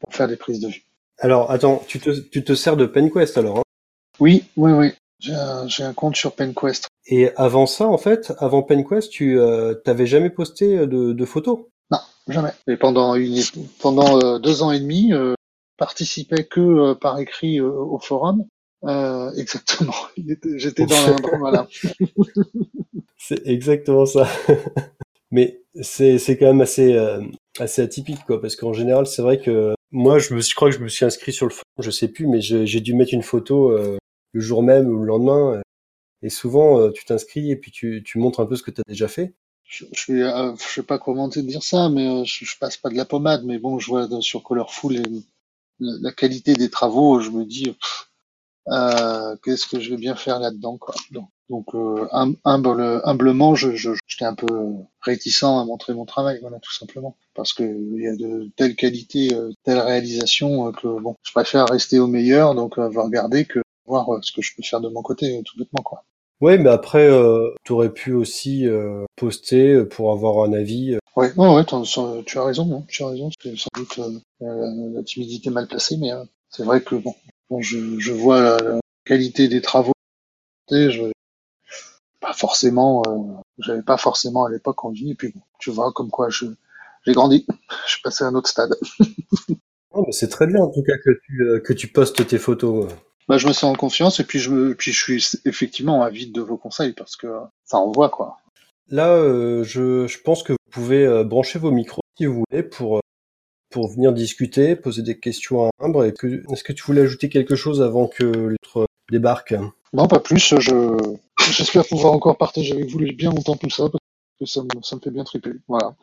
pour faire des prises de vue. Alors, attends, tu te, tu te sers de PenQuest alors hein? Oui, oui, oui. J'ai un, un, compte sur PenQuest. Et avant ça, en fait, avant PenQuest, tu euh, t'avais jamais posté de, de, photos? Non, jamais. Et pendant, une, pendant euh, deux ans et demi, euh, participais que euh, par écrit euh, au forum. Euh, exactement. J'étais dans un voilà. C'est exactement ça. Mais c'est c'est quand même assez assez atypique quoi, parce qu'en général, c'est vrai que moi, je, me, je crois que je me suis inscrit sur le forum, je sais plus, mais j'ai dû mettre une photo euh, le jour même ou le lendemain. Et souvent, euh, tu t'inscris et puis tu, tu, montres un peu ce que tu as déjà fait. Je, je, suis, euh, je sais pas comment te dire ça, mais euh, je, je, passe pas de la pommade. Mais bon, je vois sur Colorful et, la, qualité des travaux, je me dis, euh, qu'est-ce que je vais bien faire là-dedans, quoi. Donc, euh, humble, humblement, je, je, un peu réticent à montrer mon travail, voilà, tout simplement, parce que il y a de telles qualités, euh, telle réalisation euh, que bon, je préfère rester au meilleur, donc regarder que voir ce que je peux faire de mon côté, tout bêtement, quoi. Ouais, mais après, euh, tu aurais pu aussi euh, poster pour avoir un avis. Ouais, ouais, ouais tu as raison, hein, tu as raison. C'est sans doute euh, la timidité mal placée, mais c'est vrai que bon, bon je, je vois la, la, qualité des travaux. Je, pas forcément, euh, j'avais pas forcément à l'époque envie. Et puis bon, tu vois comme quoi je j'ai grandi, je suis passé à un autre stade. oh, c'est très bien en tout cas que tu, euh, que tu postes tes photos. Bah, je me sens en confiance et puis je me, puis je suis effectivement avide de vos conseils parce que ça envoie quoi. Là, euh, je, je pense que vous pouvez euh, brancher vos micros si vous voulez pour, euh, pour venir discuter, poser des questions à Imbre. Est-ce que tu voulais ajouter quelque chose avant que l'autre débarque? Non, pas plus. Je, j'espère pouvoir encore partager avec vous les bien longtemps tout ça parce que ça me, ça me fait bien triper. Voilà.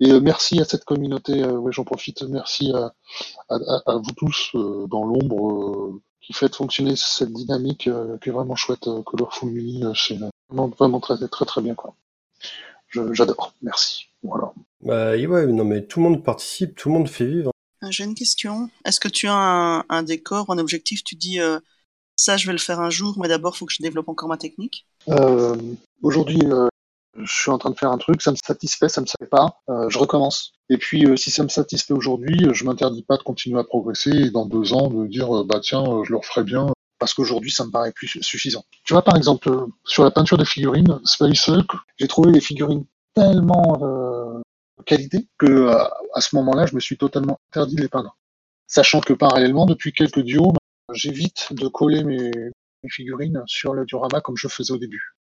Et euh, merci à cette communauté. euh, ouais, j'en profite. Merci à, à, à- à vous tous euh, dans l'ombre euh, qui fait fonctionner cette dynamique euh, qui est vraiment chouette. Euh, Colorful Mini, euh, c'est vraiment, vraiment très, très, très bien quoi. Je- j'adore. Merci. Voilà. Bah ouais, non mais tout le monde participe, tout le monde fait vivre. Euh, J'ai une question. Est-ce que tu as un, un décor, un objectif? Tu dis euh, ça, je vais le faire un jour, mais d'abord, il faut que je développe encore ma technique. Euh, Aujourd'hui, euh, je suis en train de faire un truc, ça me satisfait, ça me satisfait pas, euh, je recommence. Et puis, euh, si ça me satisfait aujourd'hui, euh, je m'interdis pas de continuer à progresser et dans deux ans de dire, euh, bah tiens, euh, je le referai bien parce qu'aujourd'hui, ça me paraît plus suffisant. Tu vois, par exemple, sur la peinture des figurines, Space Hulk, j'ai trouvé les figurines tellement de qualité que à ce moment-là, je me suis totalement interdit de les peindre. Sachant que parallèlement, depuis quelques duos, j'évite de coller mes, mes figurines sur le diorama comme je faisais au début.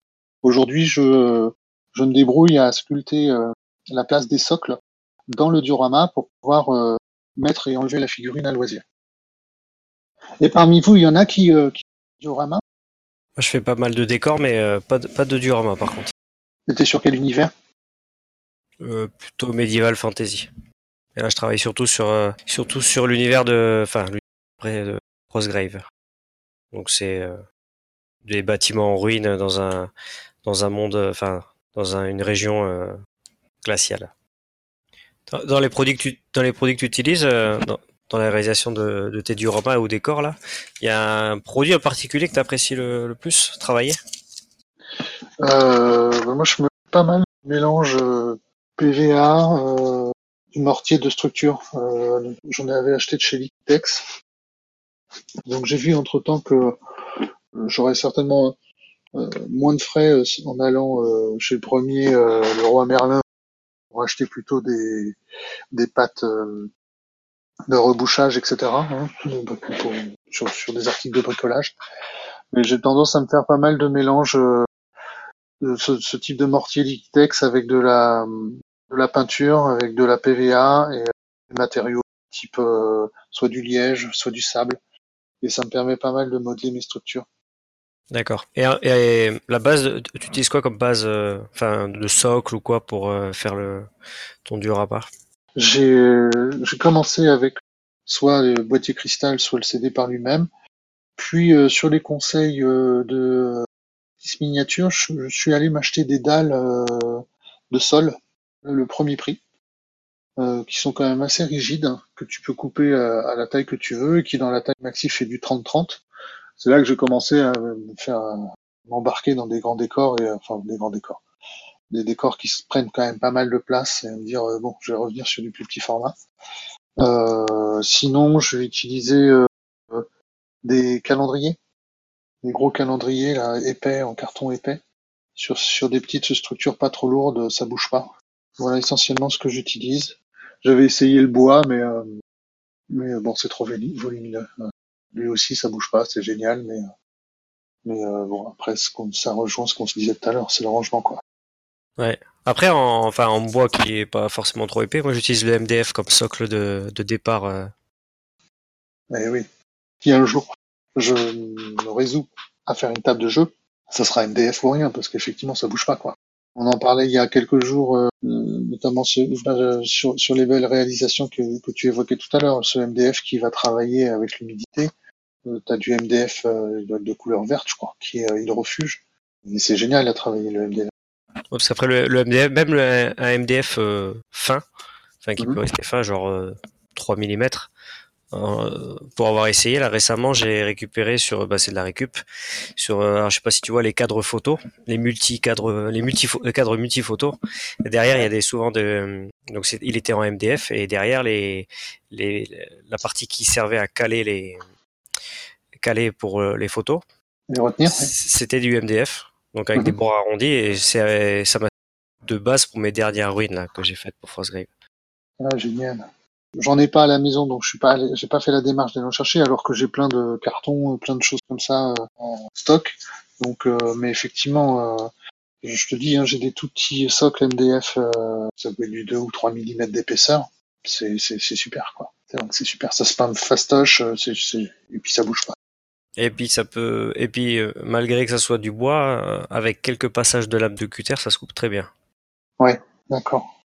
Aujourd'hui, je, je me débrouille à sculpter euh, la place des socles dans le diorama pour pouvoir euh, mettre et enlever la figurine à loisir. Et parmi vous, il y en a qui, euh, qui diorama? Moi, je fais pas mal de décors, mais pas, de, pas de diorama par contre. C'était sur quel univers? Euh, plutôt médiéval fantasy. Et là, je travaille surtout sur, euh, surtout sur l'univers de, enfin, l'univers de Rosgrave. Donc c'est euh, des bâtiments en ruine dans un, dans un monde, enfin, dans un- une région euh, glaciale. Dans, dans les produits que tu, dans les produits que tu utilises, euh, dans, dans la réalisation de, de tes dioramas ou décors là, il y a un produit en particulier que tu apprécies le, le plus travailler? Euh, bah, Moi, je me pas mal mélange PVA, euh, du mortier de structure. Euh, J'en avais acheté de chez Litex. Donc j'ai vu entre temps que j'aurais certainement moins de frais euh, en allant euh, chez le premier, euh, le roi Merlin, pour acheter plutôt des, des pâtes euh, de rebouchage, etc. hein, sur, sur des articles de bricolage. Mais j'ai tendance à me faire pas mal de mélanges euh, de ce, ce type de mortier Liquitex avec de la, de la peinture, avec de la PVA et des matériaux type euh, soit du liège, soit du sable. Et ça me permet pas mal de modeler mes structures. D'accord. Et, et la base, tu utilises quoi comme base, euh, enfin, de socle ou quoi pour euh, faire le ton diorama J'ai j'ai commencé avec soit le boîtier cristal, soit le CD par lui-même. Puis euh, sur les conseils euh, de Miniature, je, je suis allé m'acheter des dalles euh, de sol, le premier prix, euh, qui sont quand même assez rigides, que tu peux couper à, à la taille que tu veux, et qui dans la taille maxi fait du 30-30. C'est là que j'ai commencé à me faire à m'embarquer dans des grands décors et enfin des grands décors, des décors qui se prennent quand même pas mal de place et me dire euh, bon, je vais revenir sur du plus petit format. Euh, sinon, je vais utiliser euh, des calendriers, des gros calendriers là épais en carton épais sur sur des petites structures pas trop lourdes, ça bouge pas. Voilà essentiellement ce que j'utilise. J'avais essayé le bois, mais euh, mais euh, bon, c'est trop volu- volumineux. Euh, Lui aussi, ça bouge pas, c'est génial, mais euh, mais euh, bon après, ce qu'on- ça rejoint ce qu'on se disait tout à l'heure, c'est le rangement quoi. Après, en, enfin, en bois qui est pas forcément trop épais, moi j'utilise le MDF comme socle de, de départ. euh. Eh oui. Si un jour je me résous à faire une table de jeu, ça sera MDF ou rien, parce qu'effectivement ça bouge pas quoi. On en parlait il y a quelques jours, euh, notamment sur, euh, sur, sur les belles réalisations que, que tu évoquais tout à l'heure, ce MDF qui va travailler avec l'humidité. Euh, tu as du MDF euh, de, couleur verte, je crois, qui est hydrofuge. Et c'est génial à travailler le MDF. Ouais, parce qu'après le, le MDF, même le, un MDF fin, enfin qui Mhm. peut rester fin, genre euh, 3 mm. Euh, pour avoir essayé là récemment, j'ai récupéré sur, bah, c'est de la récup, sur, euh, alors, je sais pas si tu vois les cadres photos, les multi cadres, les multi les cadres multi photos. Et derrière il y a des souvent de, donc il était en MDF et derrière les, les, la partie qui servait à caler les, caler pour euh, les photos, Les retenir c'était du MDF, donc avec Mhm. des bords arrondis, et c'est, ça m'a de base pour mes dernières ruines là, que j'ai faites pour Frostgrave. Ah, génial. J'en ai pas à la maison, donc je suis pas, allé- j'ai pas fait la démarche d'aller en chercher, alors que j'ai plein de cartons, euh, plein de choses comme ça euh, en stock. Donc, euh, mais effectivement, je te dis, hein, j'ai des tout petits socles MDF, ça peut être du 2 ou 3 mm d'épaisseur. C'est, c'est, c'est super, quoi. Donc c'est super, ça se peint fastoche, c'est, c'est, et puis ça bouge pas. Et puis ça peut, et puis euh, malgré que ça soit du bois, euh, avec quelques passages de lame de cutter, ça se coupe très bien. D'accord.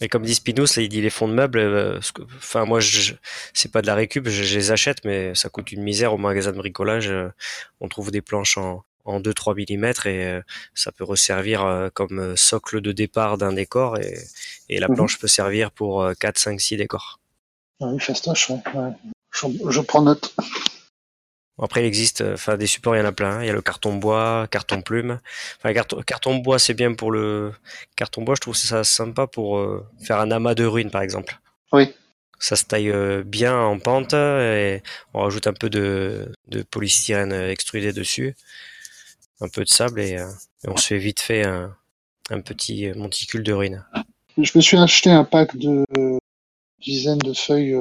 Et comme dit Spinous, là, il dit les fonds de meubles, euh, que- enfin moi, je, c'est pas de la récup, je, je les achète, mais ça coûte une misère au magasin de bricolage. euh, on trouve des planches en, en 2-3 mm et euh, ça peut resservir euh, comme euh, socle de départ d'un décor et, et la Mhm. planche peut servir pour euh, 4, 5, 6 décors. Ah Oui, fastoche, ouais. Je, je prends note. Après, il existe, euh, enfin, des supports, il y en a plein. Il y a le carton bois, carton plume. Enfin, carton, carton bois, c'est bien pour le carton bois. Je trouve ça sympa pour euh, faire un amas de ruines, par exemple. Oui. Ça se taille euh, bien en pente et on rajoute un peu de, de polystyrène extrudé dessus, un peu de sable et, euh, et on se fait vite fait un, un petit monticule de ruines. Je me suis acheté un pack de dizaines de feuilles.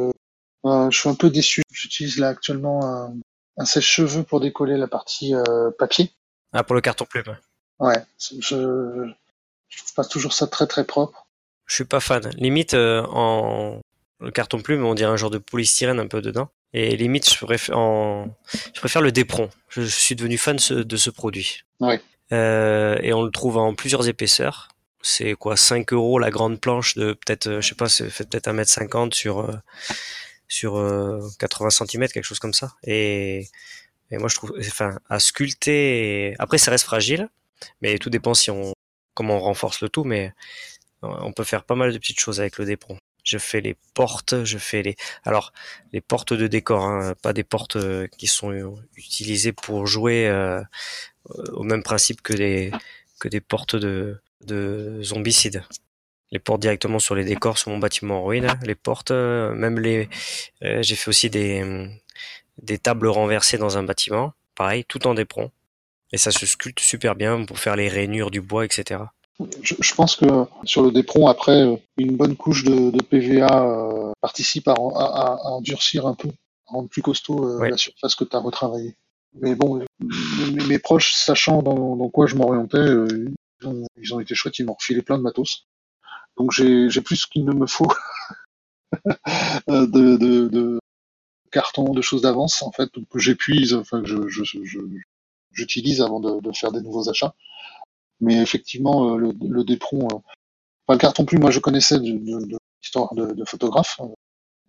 je suis un peu déçu. J'utilise là actuellement un, un sèche-cheveux pour décoller la partie euh, papier. Ah, pour le carton plume. Ouais, je, je trouve pas toujours ça très très propre. Je suis pas fan. Limite, euh, en le carton plume, on dirait un genre de polystyrène un peu dedans. Et limite, je préfère, en... je préfère le Dépron. Je suis devenu fan ce- de ce produit. Ouais. Euh, et on le trouve en plusieurs épaisseurs. C'est quoi 5 euros la grande planche de peut-être, je sais pas, c'est fait peut-être 1m50 sur, sur euh, 80 cm, quelque chose comme ça. Et, et moi, je trouve, enfin, à sculpter. Après, ça reste fragile, mais tout dépend si on, comment on renforce le tout. Mais euh, on peut faire pas mal de petites choses avec le Dépron. Je fais les portes, je fais les, alors les portes de décor, hein, pas des portes euh, qui sont euh, utilisées pour jouer euh, euh, au même principe que des que des portes de de zombicides. Les portes directement sur les décors sur mon bâtiment en ruine. Les portes, euh, même les, euh, j'ai fait aussi des des tables renversées dans un bâtiment, pareil, tout en Dépron. Et ça se sculpte super bien pour faire les rainures du bois, etc. Je, je pense que sur le dépron, après, euh, une bonne couche de, de PVA euh, participe à, à, à endurcir un peu, à rendre plus costaud euh, Ouais. la surface que tu as retravaillée. Mais bon, mes, mes proches, sachant dans, dans quoi je m'orientais, euh, ils, ont, ils ont été chouettes, ils m'ont refilé plein de matos. Donc j'ai plus qu'il ne me faut euh, de, de, de cartons, de choses d'avance, en fait, que j'épuise, enfin que je, j'utilise avant de, faire des nouveaux achats. Mais effectivement, euh, le, le Dépron, euh, enfin, le carton plume, moi je connaissais de, l'histoire de, photographe, euh,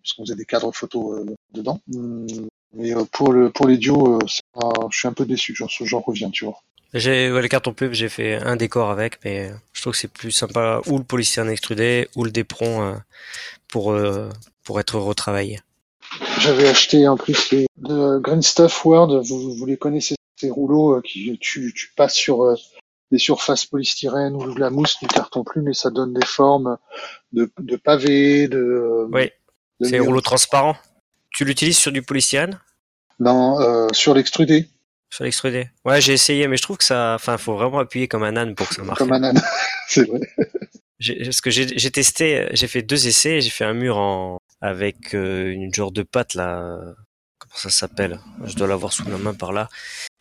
puisqu'on faisait des cadres photos dedans. Hum, Mais euh, pour le pour les duos, je suis un peu déçu, j'en reviens, tu vois. J'ai ouais, les cartons pub, j'ai fait un décor avec, mais je trouve que c'est plus sympa ou le polystyrène extrudé ou le dépron euh, pour euh, pour être retravaillé. J'avais acheté en plus les de Green Stuff World, vous, vous les connaissez, ces rouleaux euh, qui tu, tu passes sur des surfaces polystyrène ou de la mousse, du carton plume et ça donne des formes de, de pavés, de, Oui, c'est rouleau transparent. Tu l'utilises sur du polystyrène? Non, euh, sur l'extrudé, Sur l'extrudé Ouais, j'ai essayé, mais je trouve que ça, enfin, faut vraiment appuyer comme un âne pour que ça marche. comme un âne. c'est vrai. J'ai- Parce que j'ai testé, j'ai fait deux essais, j'ai fait un mur en avec euh, une genre de pâte là, comment ça s'appelle? Je dois l'avoir sous la main par là.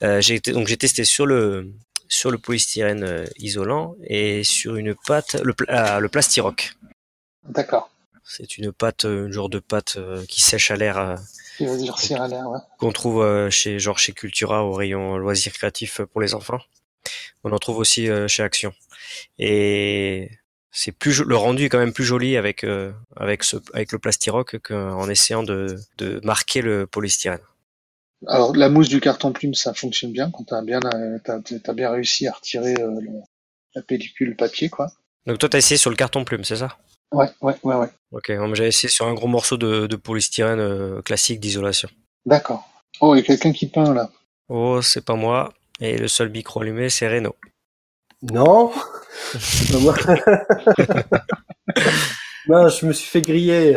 Euh, j'ai donc j'ai testé sur le sur le polystyrène euh, isolant et sur une pâte, le, ah, le plastiroc. D'accord. C'est une pâte, euh, une genre de pâte qui sèche à l'air Il va dire si à l'air, ouais. qu'on trouve euh, chez genre chez Cultura au rayon loisirs créatifs pour les enfants. On en trouve aussi euh, chez Action. Et c'est plus le rendu est quand même plus joli avec euh, avec ce avec le plastiroc qu'en essayant de de marquer le polystyrène. Alors la mousse du carton plume, ça fonctionne bien quand t'as bien, euh, t'as, bien réussi à retirer euh, le- la pellicule papier, quoi. Donc toi t'as essayé sur le carton plume, c'est ça? Ouais, ouais, ouais, ouais. Ok, j'ai essayé sur un gros morceau de, de polystyrène euh, classique d'isolation. D'accord. Oh, il y a quelqu'un qui peint là. Oh, c'est pas moi. Et le seul micro allumé, c'est Renault. Non Bah, moi... Non, je me suis fait griller.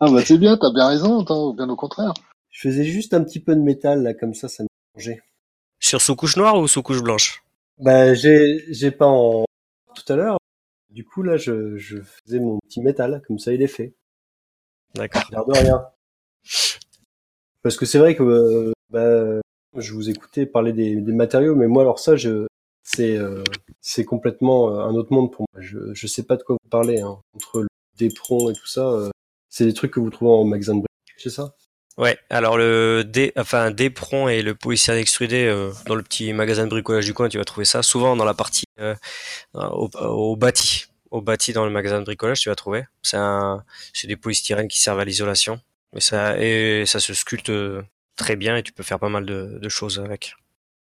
Ah bah c'est bien, t'as bien raison, bien au contraire. Je faisais juste un petit peu de métal, là, comme ça, ça me changeait. Sur sous-couche noire ou sous-couche blanche? Bah, j'ai, j'ai pas en tout à l'heure. Du coup, là, je, je faisais mon petit métal, comme ça, il est fait. D'accord. De rien. Parce que c'est vrai que euh, bah, je vous écoutais parler des, des matériaux, mais moi alors ça, je, c'est euh, c'est complètement euh, un autre monde pour moi. Je je sais pas de quoi vous parlez. Hein. Entre le Dépron et tout ça, euh, c'est des trucs que vous trouvez en magasin de briques, c'est ça? Ouais, alors le dé, enfin Dépron et le policier extrudé euh, dans le petit magasin de bricolage du coin, tu vas trouver ça souvent dans la partie euh, au, au bâti, au bâti dans le magasin de bricolage, tu vas trouver. C'est un, c'est des polystyrènes qui servent à l'isolation, mais ça et ça se sculpte euh, très bien et tu peux faire pas mal de, de choses avec.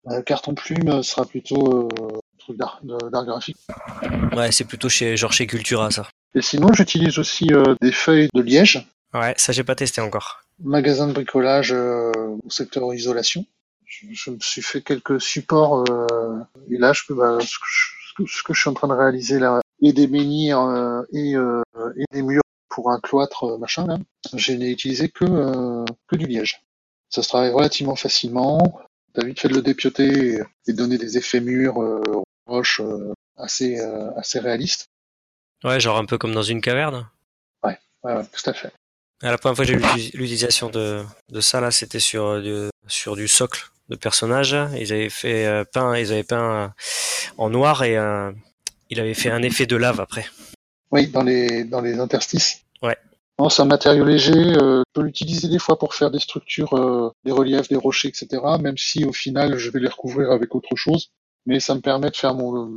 Euh, carton plume sera plutôt euh, truc d'art graphique. Ouais, c'est plutôt chez genre chez Cultura ça. Et sinon, j'utilise aussi euh, des feuilles de liège, Ouais, ça j'ai pas testé encore. Magasin de bricolage euh, au secteur isolation. Je, je me suis fait quelques supports euh, et là, je bah, ce, que je, ce que- je suis en train de réaliser là, et des menhirs euh, et, euh, et des murs pour un cloître machin là, je n'ai utilisé que euh, que du liège. Ça se travaille relativement facilement. T'as vite fait de le dépioter et, et donner des effets murs, euh, roches euh, assez euh, assez réalistes. Ouais, genre un peu comme dans une caverne. Ouais, ouais, tout à fait. La première fois que j'ai eu l'uti- l'utilisation de, de ça là, c'était sur euh, du, sur du socle de personnages. Ils avaient fait euh, peint, ils avaient peint euh, en noir et euh, il avait fait un effet de lave après. Oui, dans les dans les interstices. Ouais. Non, c'est un matériau léger. Euh, je peux l'utiliser des fois pour faire des structures, euh, des reliefs, des rochers, etc. Même si au final je vais les recouvrir avec autre chose, mais ça me permet de faire mon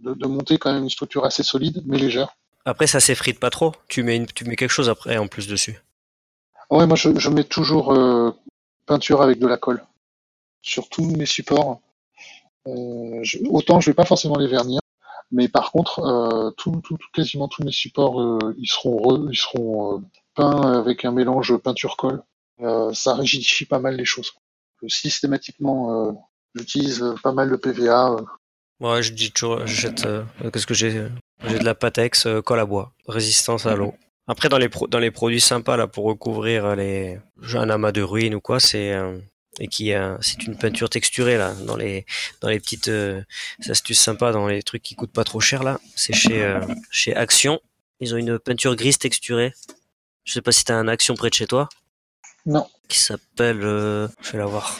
de, de monter quand même une structure assez solide mais légère. Après, ça s'effrite pas trop. Tu mets une, tu mets quelque chose après en plus dessus. Ouais, moi je, mets toujours euh, peinture avec de la colle sur tous mes supports. Euh, je- autant je vais pas forcément les vernir, mais par contre, euh, quasiment tous mes supports, ils seront ils seront peints avec un mélange peinture-colle. Ça rigidifie pas mal les choses. Systématiquement, j'utilise pas mal de PVA. Euh. Moi, je dis toujours, je jette, euh, qu'est-ce que j'ai J'ai de la Patex, euh, colle à bois, résistance à l'eau. Après, dans les pro- dans les produits sympas là pour recouvrir les j'ai un amas de ruines ou quoi, c'est euh, et qui euh, c'est une peinture texturée là dans les dans les petites euh, astuces sympas dans les trucs qui coûtent pas trop cher là. C'est chez euh, chez Action. Ils ont une peinture grise texturée. Je sais pas si t'as un Action près de chez toi Non, qui s'appelle, euh, je vais la voir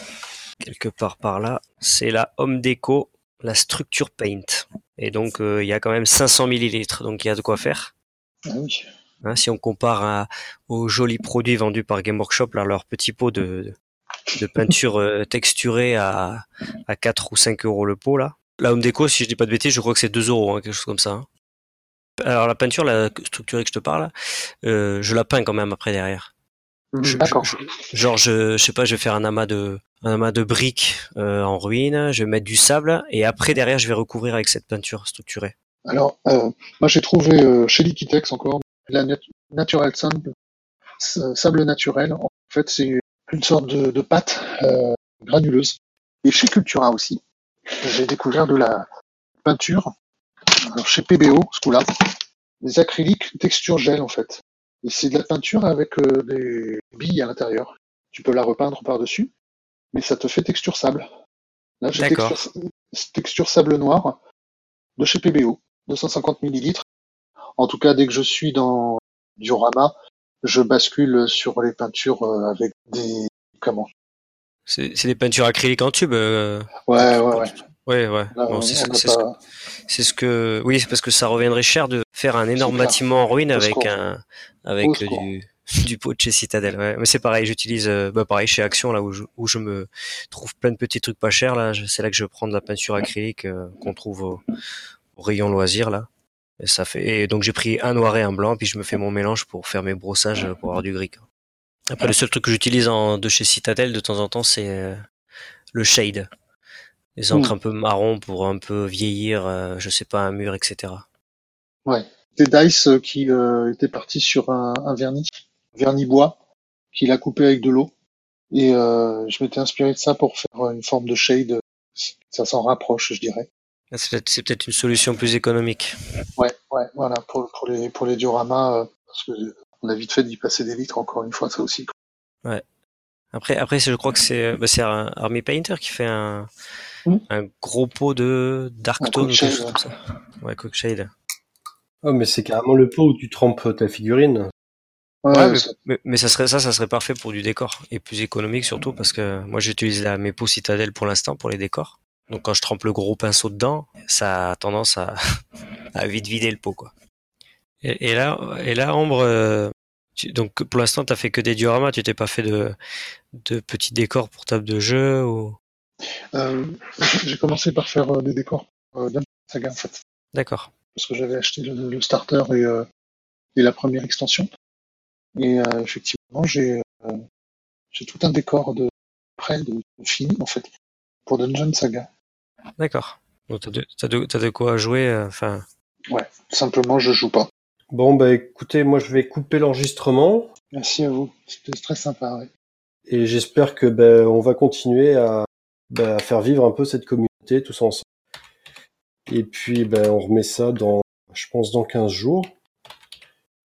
quelque part par là, c'est la Home Déco, la Structure Paint. Et donc euh, il y a quand même 500 millilitres, donc il y a de quoi faire. ah oui. Hein, si on compare à- aux jolis produits vendus par Game Workshop, là, leur petit pot de, de peinture euh, texturée à, à 4 ou 5 euros le pot, là. La Home Déco, si je dis pas de bêtises, je crois que c'est 2 euros, hein, quelque chose comme ça. hein. Alors la peinture, la structurée que je te parle, euh, je la peins quand même après derrière. Je- D'accord. je- Genre, je, je sais pas, je vais faire un amas de, un amas de briques euh, en ruine, je vais mettre du sable, et après derrière, je vais recouvrir avec cette peinture structurée. Alors, euh, moi j'ai trouvé euh, chez Liquitex encore la nat- Natural Sand, sable naturel. En fait, c'est une sorte de, de pâte euh, granuleuse. Et chez Cultura aussi, j'ai découvert de la peinture alors, chez PBO, ce coup-là, des acryliques texture gel en fait. C'est de la peinture avec euh, des billes à l'intérieur. Tu peux la repeindre par-dessus, mais ça te fait texture sable. Là, j'ai texture, texture sable noir de chez PBO, 250 millilitres. En tout cas, dès que je suis dans Diorama, je bascule sur les peintures euh, avec des comment? C'est c'est des peintures acryliques en tube. euh, Ouais, ouais, ouais. Ouais, ouais. Bon, on- c'est ce- ce, que, oui, c'est parce que ça reviendrait cher de faire un énorme bâtiment en ruine avec secours. un, avec euh, du, du pot de chez Citadel. Ouais. Mais c'est pareil, j'utilise, euh, bah pareil chez Action là où je, où je me trouve plein de petits trucs pas chers là. C'est là que je prends de la peinture acrylique euh, qu'on trouve au, au rayon loisirs là. Et ça fait, et donc j'ai pris un noir et un blanc, puis je me fais mon mélange pour faire mes brossages euh, pour avoir du gris. quoi. Après, le seul truc que j'utilise en, de chez Citadel de temps en temps, c'est euh, le shade. Les encres Hmm. un peu marron pour un peu vieillir, euh, je sais pas, un mur, etc. Des dice euh, qui euh, étaient partis sur un, un vernis, vernis bois, qu'il a coupé avec de l'eau. Et euh, je m'étais inspiré de ça pour faire une forme de shade. Ça s'en rapproche, je dirais. Ah, C'est peut-être peut-être une solution plus économique. Ouais, ouais, voilà, pour, pour les pour les dioramas, euh, parce que on a vite fait d'y passer des litres, encore une fois, ça aussi. Après, après, c'est- je crois que c'est bah, c'est un Army Painter qui fait un, Un gros pot de Dark Tone ou quelque chose comme ça. Ouais. Oh, mais c'est carrément le pot où tu trempes ta figurine. Ouais, Ouais, mais, ça- mais- mais ça serait ça, ça serait parfait pour du décor et plus économique surtout parce que moi j'utilise la Mepo Citadel pour l'instant pour les décors. Donc quand je trempe le gros pinceau dedans, ça a tendance à, à vite vider le pot quoi. Et, et là, et là Ambre, euh, tu- donc pour l'instant t'as fait que des dioramas, tu t'es pas fait de, de petits décors pour table de jeu ou? j'ai commencé par faire euh, des décors euh, Dungeon Saga en fait, D'accord. parce que j'avais acheté le, le starter et, euh, et la première extension. Et euh, effectivement, j'ai euh, tout un décor de près de, de fini en fait pour Dungeon Saga. D'accord. Donc t'as de, quoi jouer. euh, Enfin, Ouais, simplement je joue pas. Bon, bah écoutez, moi je vais couper l'enregistrement Merci à vous, c'était très sympa. ouais. et j'espère que ben, on va continuer à, à faire vivre un peu cette communauté tous ensemble. Et puis ben, on remet ça dans, je pense, dans 15 jours.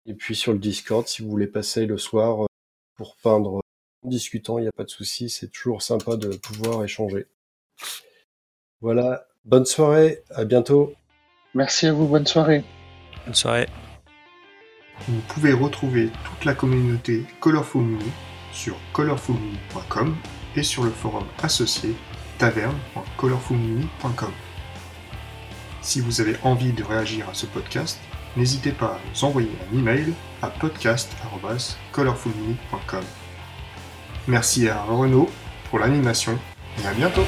Et puis sur le Discord, si vous voulez passer le soir euh, pour peindre en discutant, il n'y a pas de souci, c'est toujours sympa de pouvoir échanger. Voilà, bonne soirée, à bientôt. Merci à vous, bonne soirée. bonne soirée. Vous pouvez retrouver toute la communauté Colorful Mini sur colorfulmini.com et sur le forum associé Si vous avez envie de réagir à ce podcast, n'hésitez pas à nous envoyer un email à podcast.colorfulmini.com. Merci à Renaud pour l'animation et à bientôt